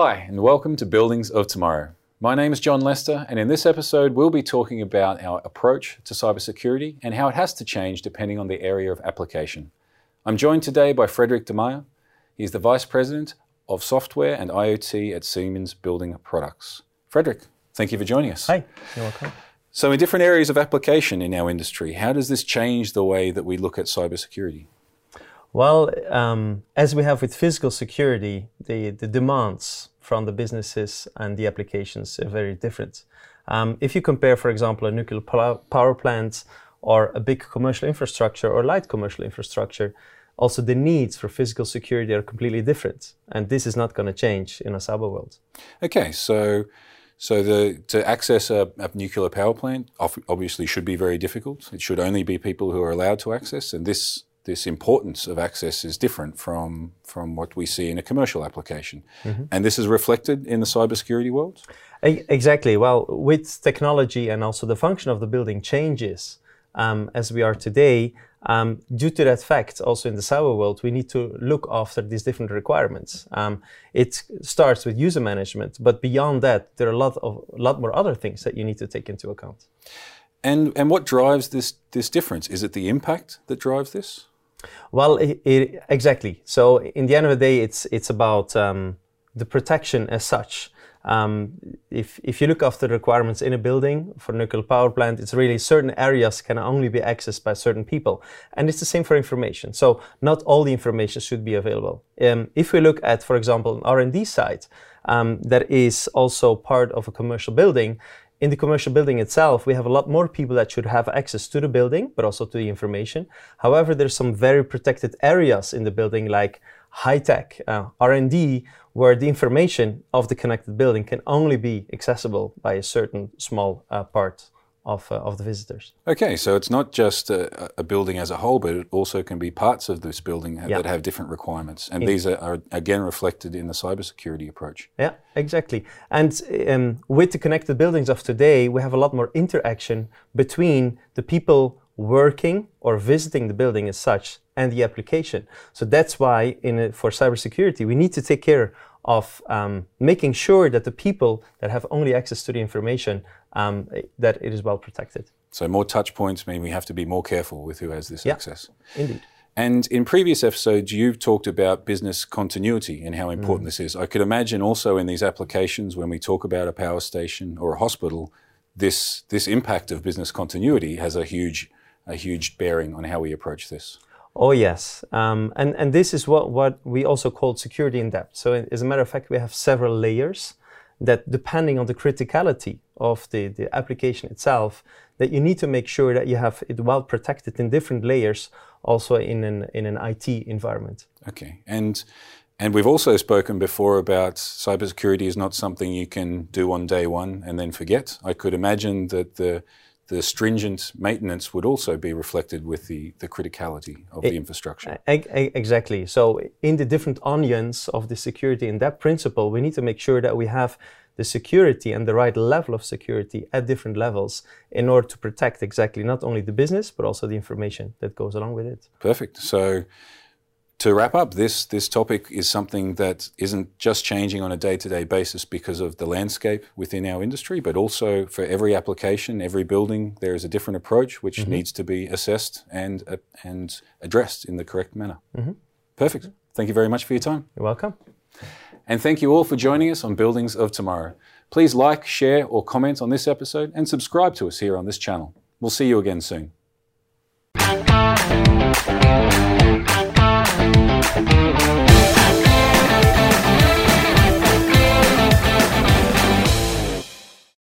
and welcome to Buildings of Tomorrow. My name is John Lester, and in this episode, we'll be talking about our approach to cybersecurity and how it has to change depending on the area of application. I'm joined today by Frederik De Meyer. He's the Vice President of Software and IoT at Siemens Building Products. Frederik, thank you for joining us. Hi, you're welcome. So, in different areas of application in our industry, how does this change the way that we look at cybersecurity? Well, um, as we have with physical security, the, the demands from the businesses and the applications are very different. Um, if you compare, for example, a nuclear power plant or a big commercial infrastructure or light commercial infrastructure, also the needs for physical security are completely different. And this is not going to change in a cyber world. Okay, so so the, to access a, a, nuclear power plant obviously should be very difficult. It should only be people who are allowed to access, and this this importance of access is different from from what we see in a commercial application. Mm-hmm. And this is reflected in the cybersecurity world. Exactly. Well, with technology and also the function of the building changes um, as we are today, um, due to that fact, also in the cyber world, we need to look after these different requirements. Um, it starts with user management, but beyond that, there are a lot of a lot more other things that you need to take into account. And and what drives this this difference? Is it the impact that drives this? Well, it, it, exactly. So in the end of the day, it's it's about um, the protection as such. Um, if, if you look after the requirements in a building for nuclear power plant, it's really certain areas can only be accessed by certain people. And it's the same for information. So not all the information should be available. Um, if we look at, for example, an R&D site um, that is also part of a commercial building, in the commercial building itself, we have a lot more people that should have access to the building, but also to the information. However, there's some very protected areas in the building, like high tech uh, R&D, where the information of the connected building can only be accessible by a certain small uh, part of, uh, of the visitors. Okay, so it's not just a, a, building as a whole, but it also can be parts of this building yeah. that have different requirements. And these are, are, again reflected in the cybersecurity approach. Yeah, exactly. And um, with the connected buildings of today, we have a lot more interaction between the people working or visiting the building as such and the application. So that's why in a, for cybersecurity, we need to take care of um, making sure that the people that have only access to the information um, that it is well protected. So more touch points mean we have to be more careful with who has this yeah, access. Indeed. And in previous episodes, you've talked about business continuity and how important mm. this is. I could imagine also in these applications, when we talk about a power station or a hospital, this this impact of business continuity has a huge a huge bearing on how we approach this. Oh yes, um, and and this is what what we also call security in depth. So as a matter of fact, we have several layers that, depending on the criticality of the the application itself, that you need to make sure that you have it well protected in different layers, also in an in an IT environment. Okay, and. And we've also spoken before about cybersecurity is not something you can do on day one and then forget. I could imagine that the the stringent maintenance would also be reflected with the, the criticality of it, the infrastructure. Exactly. So, in the different onions of the security in depth principle, we need to make sure that we have the security and the right level of security at different levels in order to protect exactly not only the business, but also the information that goes along with it. Perfect. So, to wrap up, this this topic is something that isn't just changing on a day-to-day basis because of the landscape within our industry, but also for every application, every building, there is a different approach which mm-hmm. needs to be assessed and uh, and addressed in the correct manner. Mm-hmm. Perfect. Thank you very much for your time. You're welcome. And thank you all for joining us on Buildings of Tomorrow. Please like, share, or comment on this episode and subscribe to us here on this channel. We'll see you again soon.